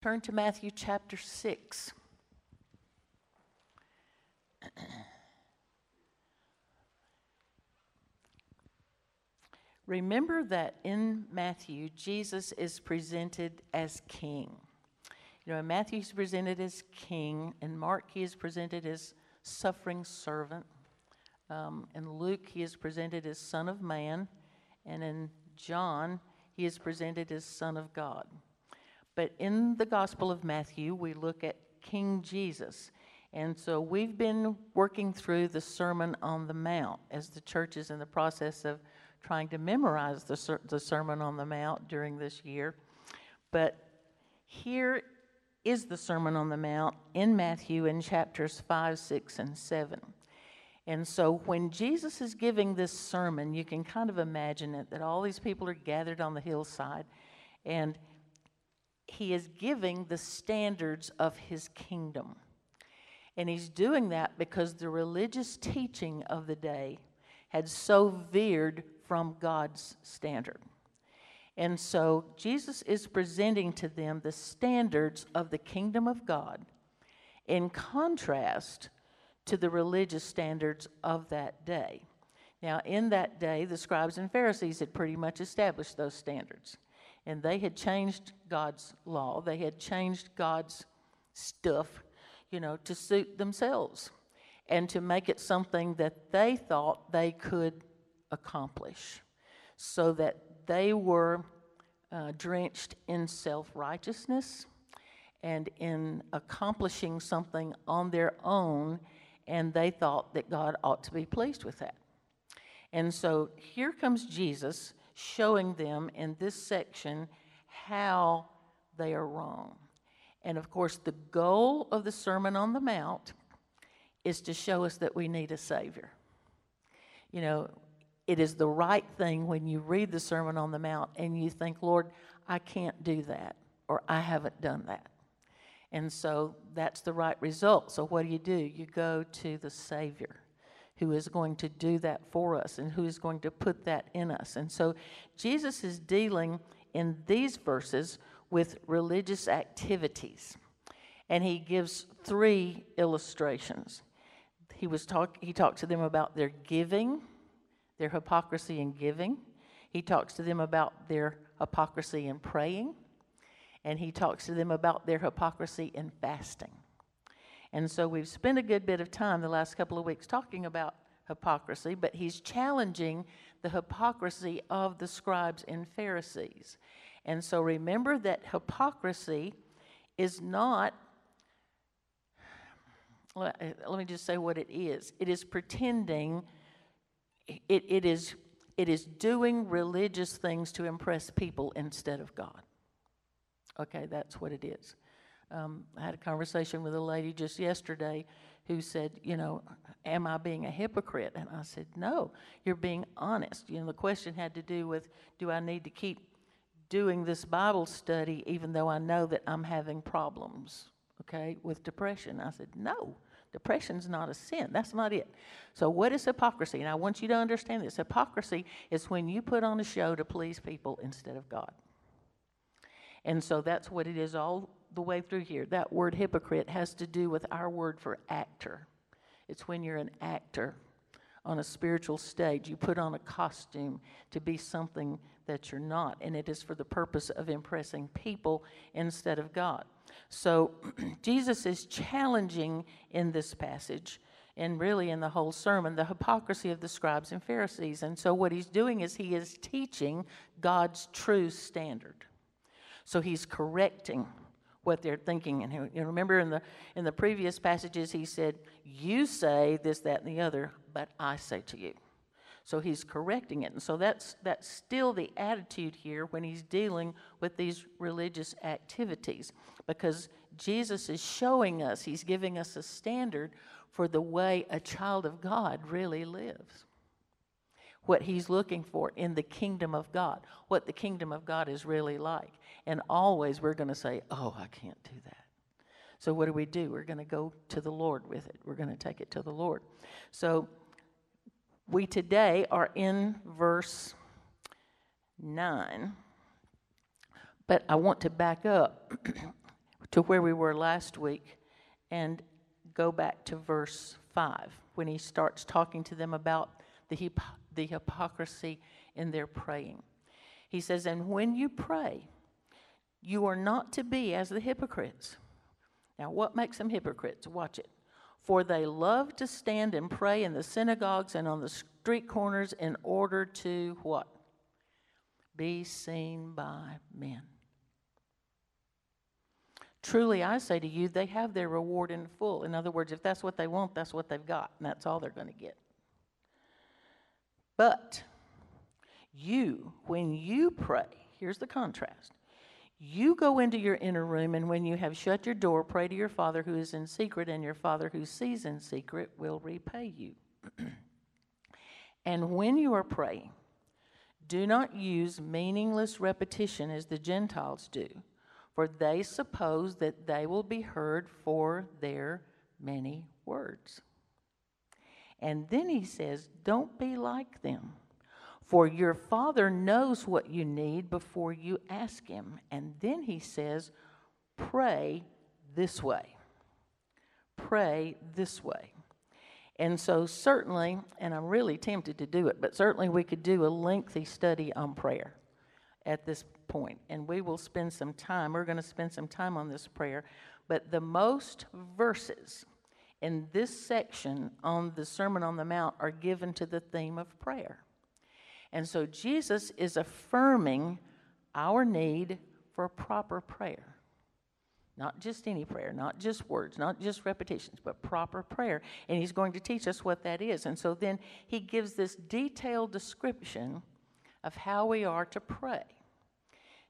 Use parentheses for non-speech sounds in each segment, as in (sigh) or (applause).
Turn to Matthew chapter 6. Remember that in Matthew, Jesus is presented as king. You know, in Matthew, he's presented as king. In Mark, he is presented as suffering servant. Um, in Luke, he is presented as Son of Man. And in John, he is presented as Son of God. But in the Gospel of Matthew, we look at King Jesus. And so we've been working through the Sermon on the Mount as the church is in the process of trying to memorize the, ser- the Sermon on the Mount during this year. But here is the Sermon on the Mount in Matthew in chapters 5, 6, and 7. And so when Jesus is giving this sermon, you can kind of imagine it that all these people are gathered on the hillside and he is giving the standards of his kingdom. And he's doing that because the religious teaching of the day had so veered from God's standard. And so Jesus is presenting to them the standards of the kingdom of God in contrast to the religious standards of that day. Now, in that day, the scribes and Pharisees had pretty much established those standards and they had changed God's law, they had changed God's stuff, you know, to suit themselves and to make it something that they thought they could accomplish so that they were uh, drenched in self righteousness and in accomplishing something on their own, and they thought that God ought to be pleased with that. And so here comes Jesus showing them in this section how they are wrong. And of course, the goal of the Sermon on the Mount is to show us that we need a Savior. You know, it is the right thing when you read the Sermon on the Mount and you think, Lord, I can't do that, or I haven't done that. And so that's the right result. So, what do you do? You go to the Savior who is going to do that for us and who is going to put that in us. And so Jesus is dealing in these verses with religious activities. And he gives three illustrations. He was talk, he talked to them about their giving, their hypocrisy in giving. He talks to them about their hypocrisy in praying, and he talks to them about their hypocrisy in fasting. And so we've spent a good bit of time the last couple of weeks talking about hypocrisy, but he's challenging the hypocrisy of the scribes and Pharisees. And so remember that hypocrisy is not, let, me just say what it is it is pretending, it, it, is, it is doing religious things to impress people instead of God. Okay, that's what it is. Um, I had a conversation with a lady just yesterday who said, You know, am I being a hypocrite? And I said, No, you're being honest. You know, the question had to do with do I need to keep doing this Bible study even though I know that I'm having problems, okay, with depression? I said, No. Depression's not a sin. That's not it. So, what is hypocrisy? And I want you to understand this hypocrisy is when you put on a show to please people instead of God. And so that's what it is all the way through here. That word hypocrite has to do with our word for actor. It's when you're an actor on a spiritual stage. You put on a costume to be something that you're not, and it is for the purpose of impressing people instead of God. So (clears throat) Jesus is challenging in this passage and really in the whole sermon the hypocrisy of the scribes and Pharisees. And so what he's doing is he is teaching God's true standard. So he's correcting what they're thinking. And remember in the in the previous passages, he said, "You say this, that, and the other, but I say to you." So he's correcting it, and so that's that's still the attitude here when he's dealing with these religious activities, because Jesus is showing us, he's giving us a standard for the way a child of God really lives what he's looking for in the kingdom of God, what the kingdom of God is really like. And always we're going to say, oh, I can't do that. So what do we do? We're going to go to the Lord with it. We're going to take it to the Lord. So we today are in verse 9. But I want to back up. (clears throat) to where we were last week and go back to verse 5 when he starts talking to them about the, the hypocrisy in their praying. He says, And when you pray, you are not to be as the hypocrites. Now, what makes them hypocrites? Watch it. For they love to stand and pray in the synagogues and on the street corners in order to what? Be seen by men. Truly, I say to you, they have their reward in full. In other words, if that's what they want, that's what they've got, and that's all they're going to get. But you, when you pray, here's the contrast you go into your inner room, and when you have shut your door, pray to your Father who is in secret, and your Father who sees in secret will repay you. and when you are praying, do not use meaningless repetition as the Gentiles do, for they suppose that they will be heard for their many words. And then he says, Don't be like them. For your Father knows what you need before you ask Him. And then He says, Pray this way. Pray this way. And so, certainly, and I'm really tempted to do it, but certainly we could do a lengthy study on prayer at this point, and we will spend some time. We're going to spend some time on this prayer. But the most verses in this section on the Sermon on the Mount are given to the theme of prayer. And so Jesus is affirming our need for proper prayer. Not just any prayer, not just words, not just repetitions, but proper prayer. And he's going to teach us what that is. And so then he gives this detailed description of how we are to pray.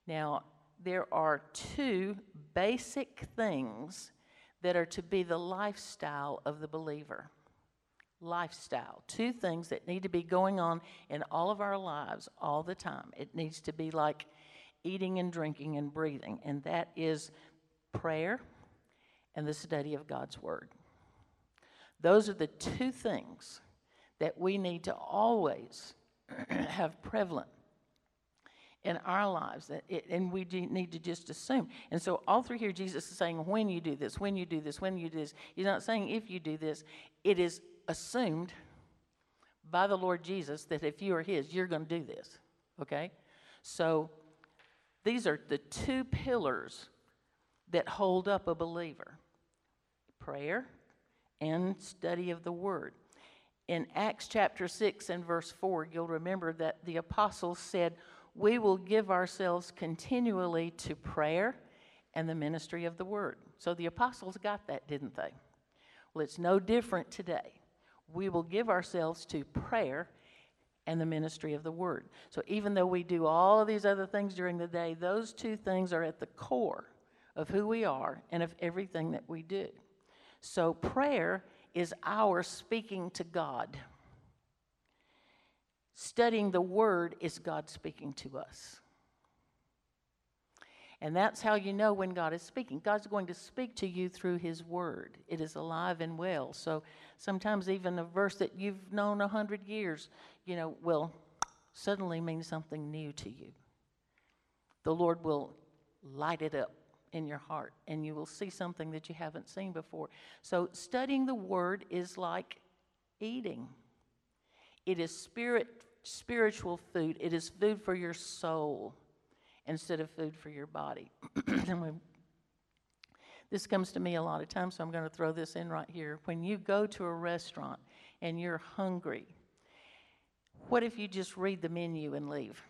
Now, there are two basic things that are to be the lifestyle of the believer lifestyle. Two things that need to be going on in all of our lives all the time. It needs to be like eating and drinking and breathing, and that is prayer and the study of God's Word. Those are the two things that we need to always (clears throat) have prevalent in our lives and we need to just assume and so all through here jesus is saying when you do this when you do this when you do this he's not saying if you do this it is assumed by the Lord Jesus that if you are His, you're going to do this. Okay? So these are the two pillars that hold up a believer prayer and study of the Word. In Acts chapter 6 and verse 4, you'll remember that the apostles said, We will give ourselves continually to prayer and the ministry of the Word. So the apostles got that, didn't they? Well, it's no different today we will give ourselves to prayer and the ministry of the word. So even though we do all of these other things during the day, those two things are at the core of who we are and of everything that we do. So prayer is our speaking to God. Studying the word is God speaking to us. And that's how you know when God is speaking. God's going to speak to you through His Word. It is alive and well. So sometimes even a verse that you've known a hundred years, you know, will suddenly mean something new to you. The Lord will light it up in your heart, and you will see something that you haven't seen before. So studying the Word is like eating. It is spirit spiritual food. It is food for your soul instead of food for your body. (clears throat) this comes to me a lot of times, so I'm going to throw this in right here. When you go to a restaurant and you're hungry, what if you just read the menu and leave?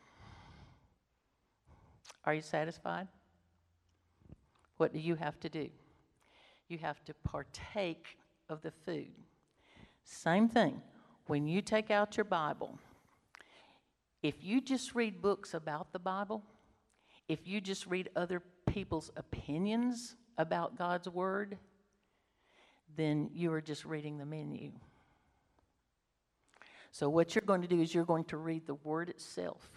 Are you satisfied? What do you have to do? You have to partake of the food. Same thing. When you take out your Bible, if you just read books about the Bible, if you just read other people's opinions about God's Word, then you are just reading the menu. So, what you're going to do is you're going to read the Word itself.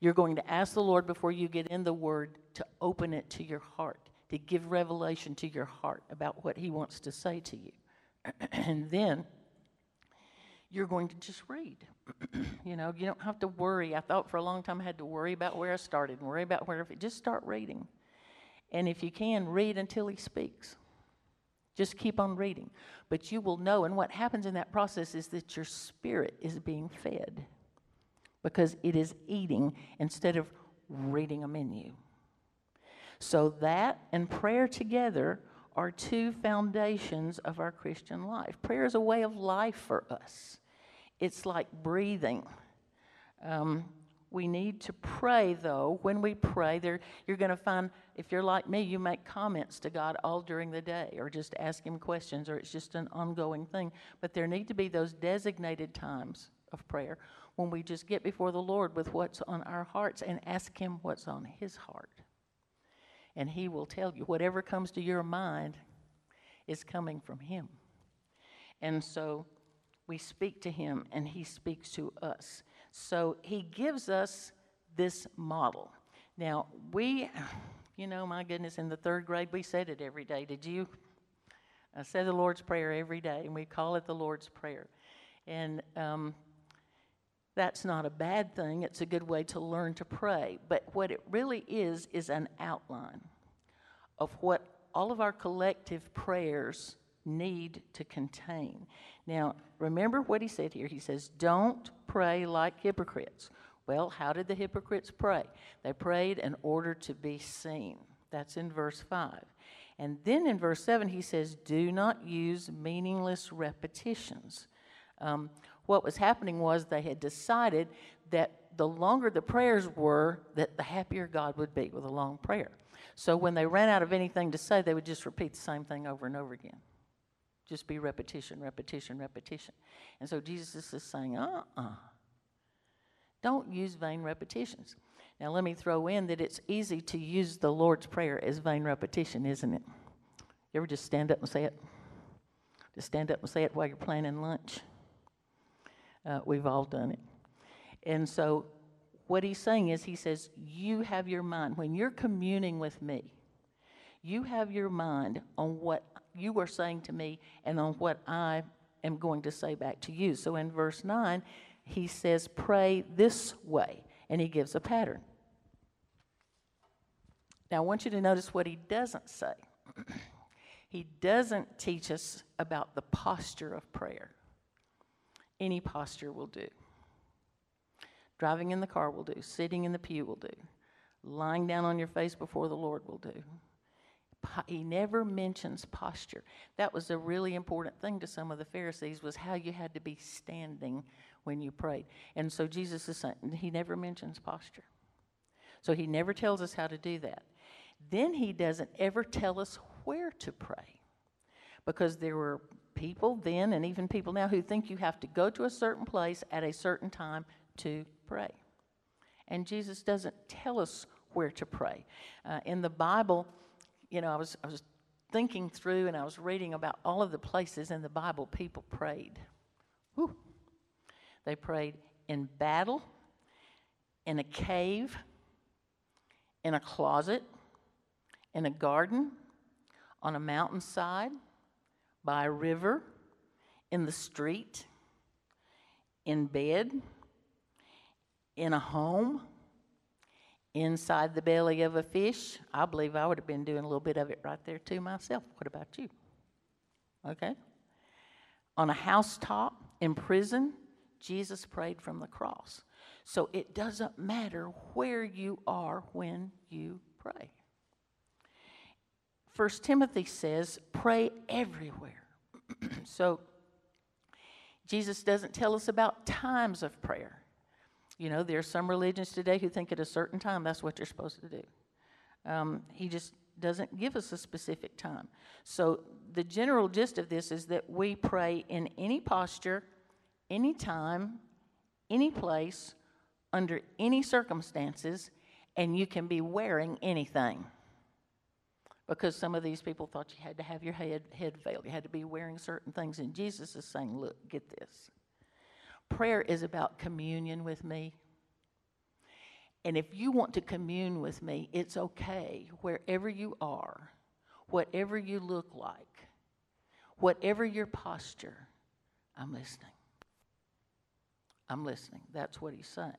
You're going to ask the Lord before you get in the Word to open it to your heart, to give revelation to your heart about what He wants to say to you. (clears throat) and then you're going to just read. (clears throat) you know, you don't have to worry. I thought for a long time I had to worry about where I started and worry about where, just start reading. And if you can, read until he speaks. Just keep on reading. But you will know. And what happens in that process is that your spirit is being fed because it is eating instead of reading a menu. So that and prayer together are two foundations of our Christian life. Prayer is a way of life for us, it's like breathing. Um, we need to pray, though. When we pray, there, you're going to find, if you're like me, you make comments to God all during the day or just ask Him questions or it's just an ongoing thing. But there need to be those designated times of prayer when we just get before the Lord with what's on our hearts and ask Him what's on His heart. And He will tell you whatever comes to your mind is coming from Him. And so we speak to Him and He speaks to us. So he gives us this model. Now, we, you know, my goodness, in the third grade, we said it every day. Did you? I said the Lord's Prayer every day, and we call it the Lord's Prayer. And um, that's not a bad thing, it's a good way to learn to pray. But what it really is, is an outline of what all of our collective prayers need to contain. Now, remember what he said here. He says, Don't pray like hypocrites. Well, how did the hypocrites pray? They prayed in order to be seen. That's in verse 5. And then in verse 7, he says, Do not use meaningless repetitions. Um, what was happening was they had decided that the longer the prayers were, that the happier God would be with a long prayer. So when they ran out of anything to say, they would just repeat the same thing over and over again just be repetition, repetition, repetition. And so Jesus is saying, uh uh-uh. uh. Don't use vain repetitions. Now, let me throw in that it's easy to use the Lord's Prayer as vain repetition, isn't it? You ever just stand up and say it? Just stand up and say it while you're planning lunch? Uh, we've all done it. And so, what he's saying is, he says, You have your mind. When you're communing with me, you have your mind on what you are saying to me and on what I am going to say back to you. So in verse 9, he says, Pray this way, and he gives a pattern. Now, I want you to notice what he doesn't say. (clears throat) he doesn't teach us about the posture of prayer. Any posture will do. Driving in the car will do. Sitting in the pew will do. Lying down on your face before the Lord will do he never mentions posture. That was a really important thing to some of the Pharisees was how you had to be standing when you prayed. And so Jesus is saying he never mentions posture. So he never tells us how to do that. Then he doesn't ever tell us where to pray. Because there were people then and even people now who think you have to go to a certain place at a certain time to pray. And Jesus doesn't tell us where to pray. Uh, in the Bible, you know, I was, I was thinking through and I was reading about all of the places in the Bible people prayed. Whew. They prayed in battle, in a cave, in a closet, in a garden, on a mountainside, by a river, in the street, in bed, in a home inside the belly of a fish, I believe I would have been doing a little bit of it right there too myself. What about you? Okay. On a housetop, in prison, Jesus prayed from the cross. So it doesn't matter where you are when you pray. First Timothy says, pray everywhere. So Jesus doesn't tell us about times of prayer. You know, there are some religions today who think at a certain time that's what you're supposed to do. Um, he just doesn't give us a specific time. So, the general gist of this is that we pray in any posture, any time, any place, under any circumstances, and you can be wearing anything. Because some of these people thought you had to have your head, head veiled, you had to be wearing certain things. And Jesus is saying, Look, get this. Prayer is about communion with me. And if you want to commune with me, it's okay wherever you are, whatever you look like, whatever your posture, I'm listening. I'm listening. That's what he's saying.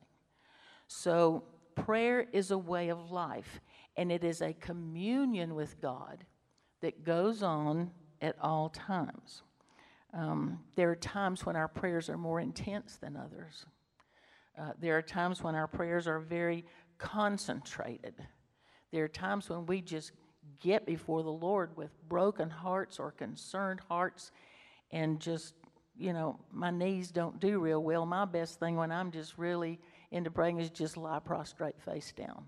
So, prayer is a way of life. And it is a communion with God that goes on at all times. Um, there are times when our prayers are more intense than others. Uh, there are times when our prayers are very concentrated. There are times when we just get before the Lord with broken hearts or concerned hearts and just, you know, my knees don't do real well. My best thing when I'm just really into praying is just lie prostrate face down.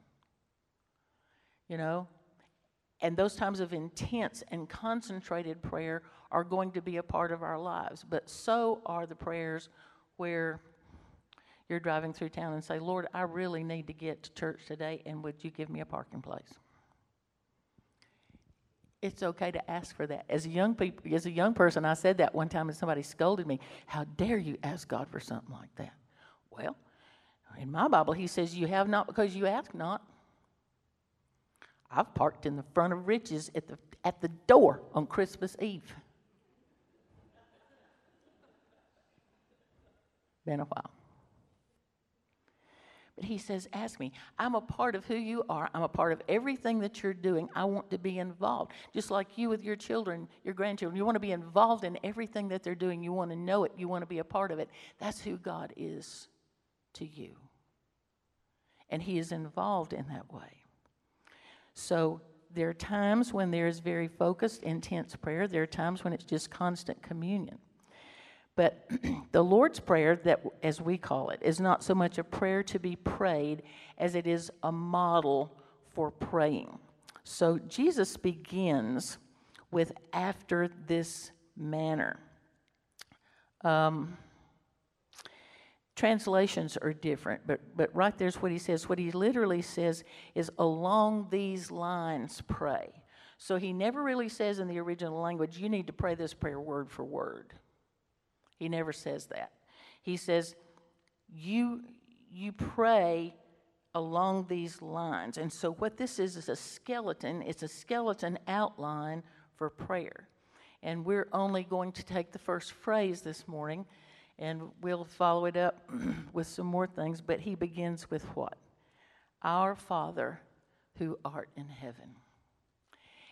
You know? And those times of intense and concentrated prayer are going to be a part of our lives. But so are the prayers where you're driving through town and say, Lord, I really need to get to church today, and would you give me a parking place? It's okay to ask for that. As a young people, as a young person, I said that one time, and somebody scolded me. How dare you ask God for something like that? Well, in my Bible, He says, "You have not because you ask not." I've parked in the front of Riches at the at the door on Christmas Eve. Been a while. But he says, Ask me. I'm a part of who you are. I'm a part of everything that you're doing. I want to be involved. Just like you with your children, your grandchildren. You want to be involved in everything that they're doing. You want to know it. You want to be a part of it. That's who God is to you. And he is involved in that way. So there are times when there is very focused, intense prayer. There are times when it's just constant communion. But (clears throat) the Lord's Prayer, that as we call it, is not so much a prayer to be prayed as it is a model for praying. So Jesus begins with after this manner. Um, translations are different, but, but right there's what he says. What he literally says is, along these lines, pray. So he never really says in the original language, you need to pray this prayer word for word. He never says that. He says, you, you pray along these lines. And so, what this is is a skeleton, it's a skeleton outline for prayer. And we're only going to take the first phrase this morning, and we'll follow it up (clears throat) with some more things. But he begins with what? Our Father who art in heaven.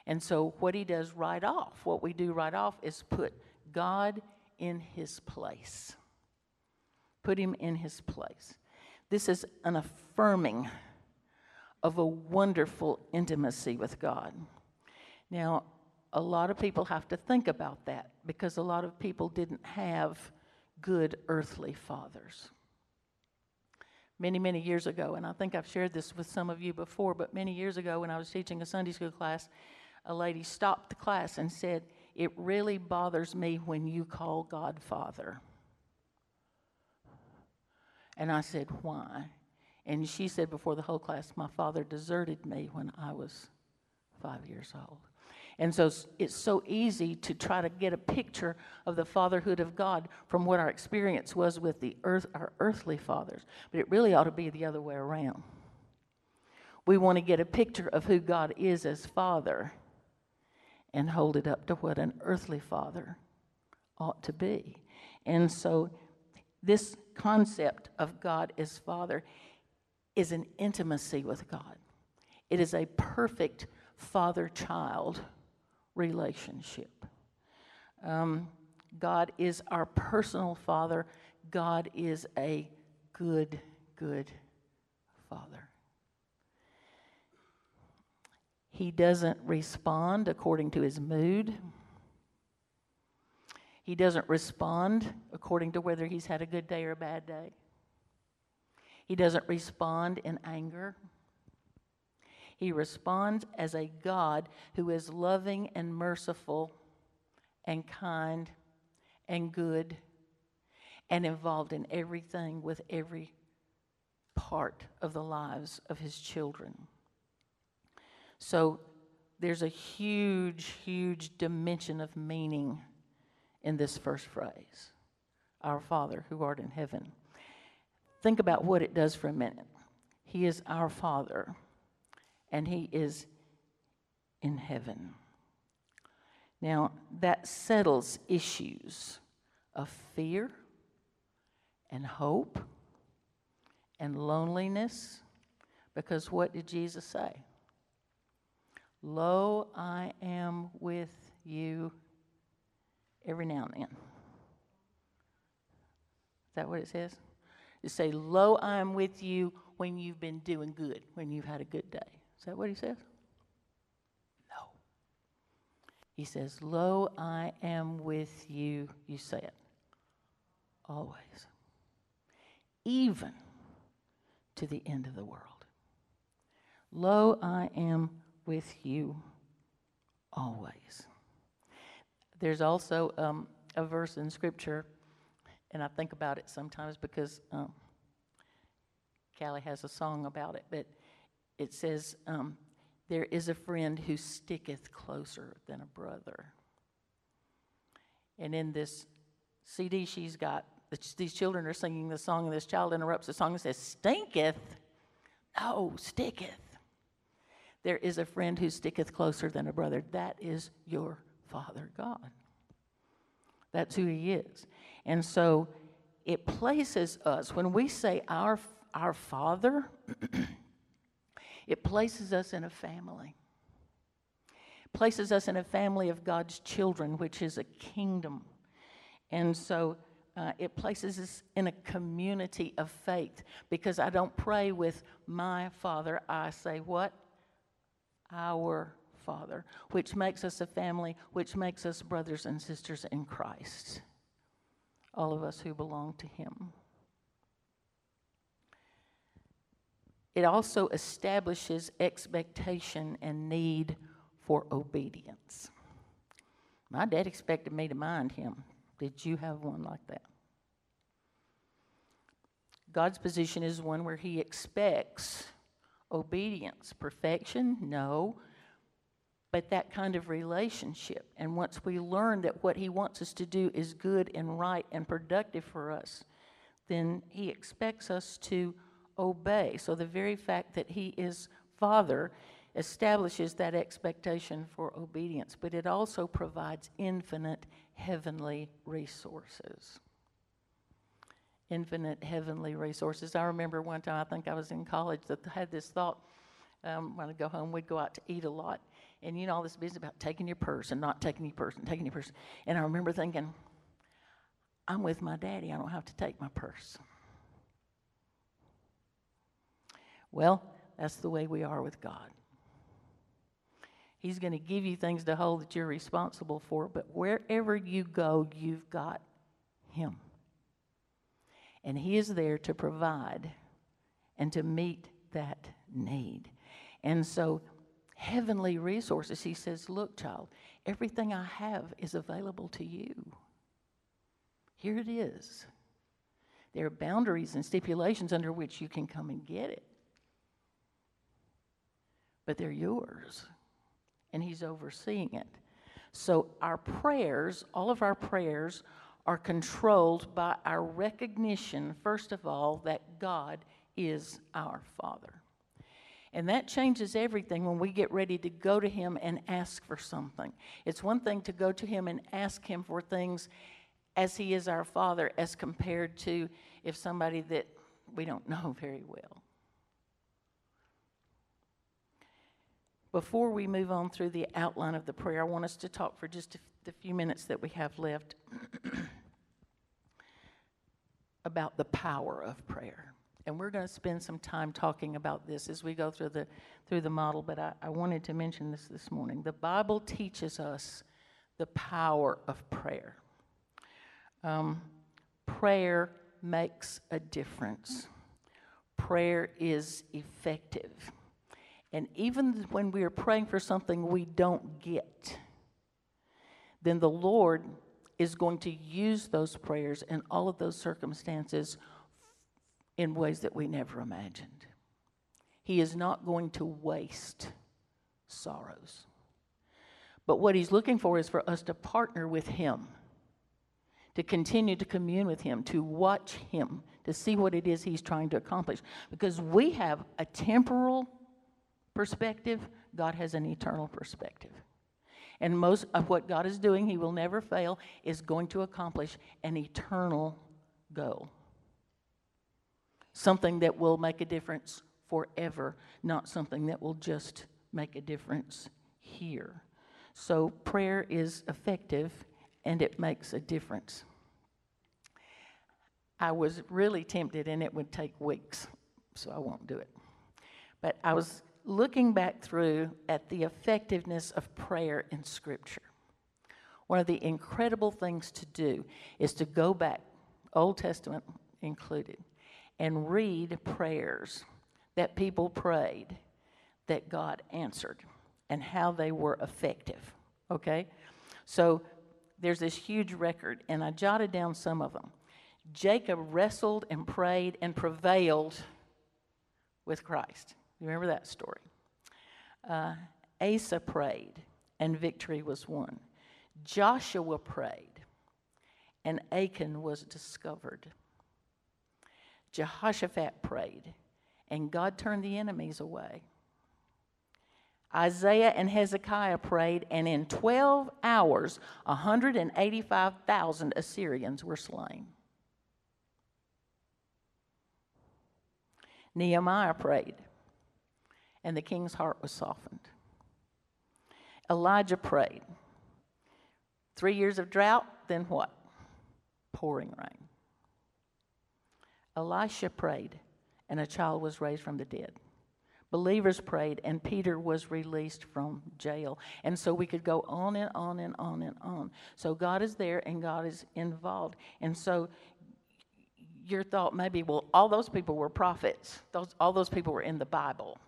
And so, what he does right off, what we do right off, is put God in his place. Put him in his place. This is an affirming of a wonderful intimacy with God. Now, a lot of people have to think about that because a lot of people didn't have good earthly fathers. Many, many years ago, and I think I've shared this with some of you before, but many years ago when I was teaching a Sunday school class, a lady stopped the class and said, it really bothers me when you call God Father. And I said, Why? And she said before the whole class, My father deserted me when I was five years old. And so it's so easy to try to get a picture of the fatherhood of God from what our experience was with the earth, our earthly fathers. But it really ought to be the other way around. We want to get a picture of who God is as Father and hold it up to what an earthly father ought to be. And so, this concept of God as Father is an intimacy with God, it is a perfect father child relationship. Um, God is our personal Father, God is a good, good Father. He doesn't respond according to his mood. He doesn't respond according to whether he's had a good day or a bad day. He doesn't respond in anger. He responds as a God who is loving and merciful and kind and good and involved in everything with every part of the lives of his children. So there's a huge, huge dimension of meaning in this first phrase Our Father who art in heaven. Think about what it does for a minute. He is our Father, and He is in heaven. Now, that settles issues of fear and hope and loneliness, because what did Jesus say? Lo, I am with you every now and then. Is that what it says? You say, Lo, I am with you when you've been doing good, when you've had a good day. Is that what he says? No. He says, Lo, I am with you, you say it, always, even to the end of the world. Lo, I am with you always. There's also um, a verse in Scripture, and I think about it sometimes because um, Callie has a song about it, but it says, um, There is a friend who sticketh closer than a brother. And in this CD she's got, these children are singing the song, and this child interrupts the song and says, Stinketh? No, sticketh. There is a friend who sticketh closer than a brother. That is your Father God. That's who He is. And so it places us, when we say our, our Father, (clears throat) it places us in a family. places us in a family of God's children, which is a kingdom. And so uh, it places us in a community of faith because I don't pray with my Father. I say, What? our Father, which makes us a family, which makes us brothers and sisters in Christ, all of us who belong to Him. It also establishes expectation and need for obedience. My dad expected me to mind him. Did you have one like that? God's position is one where He expects obedience. Perfection? No. But that kind of relationship. And once we learn that what He wants us to do is good and right and productive for us, then He expects us to obey. So the very fact that He is Father establishes that expectation for obedience, but it also provides infinite heavenly resources infinite heavenly resources. I remember one time, I think I was in college, that I had this thought um, when I go home, we'd go out to eat a lot. And you know, all this business about taking your purse and not taking your purse and taking your purse. And I remember thinking, I'm with my daddy, I don't have to take my purse. Well, that's the way we are with God. He's going to give you things to hold that you're responsible for, but wherever you go, you've got Him. And He is there to provide and to meet that need. And so, heavenly resources, He says, Look, child, everything I have is available to you. Here it is. There are boundaries and stipulations under which you can come and get it. But they're yours, and He's overseeing it. So, our prayers, all of our prayers, are controlled by our recognition, first of all, that God is our Father. And that changes everything when we get ready to go to Him and ask for something. It's one thing to go to Him and ask Him for things as He is our Father, as compared to if somebody that we don't (laughs) know very well. Before we move on through the outline of the prayer, I want us to talk for just the few minutes that we have left (clears throat) about the power of prayer. And we're going to spend some time talking about this as we go through the, through the model, but I, I wanted to mention this this morning. The Bible teaches us the power of prayer. Um, prayer makes a difference, prayer is effective. And even when we are praying for something we don't get, then the Lord is going to use those prayers and all of those circumstances in ways that we never imagined. He is not going to waste sorrows. But what he's looking for is for us to partner with him, to continue to commune with him, to watch him, to see what it is he's trying to accomplish. Because we have a temporal perspective, God has an eternal perspective. And most of what God is doing, He will never fail, is going to accomplish an eternal goal. Something that will make a difference forever, not something that will just make a difference here. So prayer is effective and it makes a difference. I was really tempted, and it would take weeks, so I won't do it. But I was looking back through at the effectiveness of prayer in Scripture. One of the incredible things to do is to go back, Old Testament included, and read prayers that people prayed that God answered and how they were effective. Okay? So there's this huge record, and I jotted down some of them. Jacob wrestled and prayed and prevailed with Christ. You remember that story? Uh, Asa prayed, and victory was won. Joshua prayed, and Achan was discovered. Jehoshaphat prayed, and God turned the enemies away. Isaiah and Hezekiah prayed, and in 12 hours, 185,000 Assyrians were slain. Nehemiah prayed, and the king's heart was softened. Elijah prayed. Three years of drought, then what? Pouring rain. Elisha prayed, and a child was raised from the dead. Believers prayed, and Peter was released from jail. And so we could go on and on and on and on. So God is there and God is involved. And so your thought maybe, well, all those people were prophets, those, all those people were in the Bible.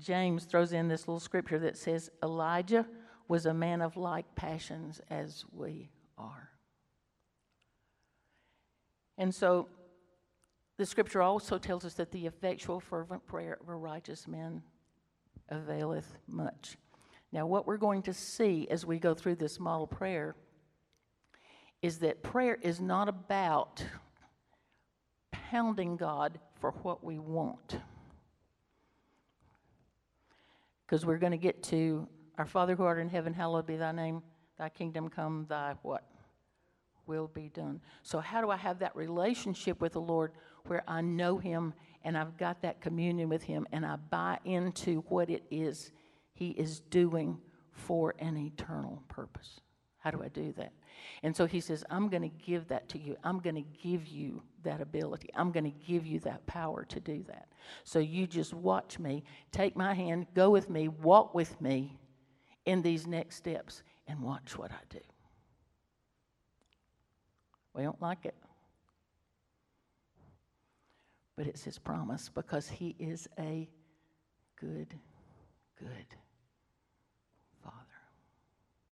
James throws in this little scripture that says Elijah was a man of like passions as we are. And so the scripture also tells us that the effectual, fervent prayer of a righteous man availeth much. Now, what we're going to see as we go through this model prayer is that prayer is not about pounding God for what we want. Because we're going to get to our Father who art in heaven, hallowed be thy name, thy kingdom come, thy what? Will be done. So, how do I have that relationship with the Lord where I know him and I've got that communion with him and I buy into what it is he is doing for an eternal purpose? How do I do that? And so he says, I'm going to give that to you. I'm going to give you that ability. I'm going to give you that power to do that. So you just watch me, take my hand, go with me, walk with me in these next steps, and watch what I do. We don't like it. But it's his promise because he is a good, good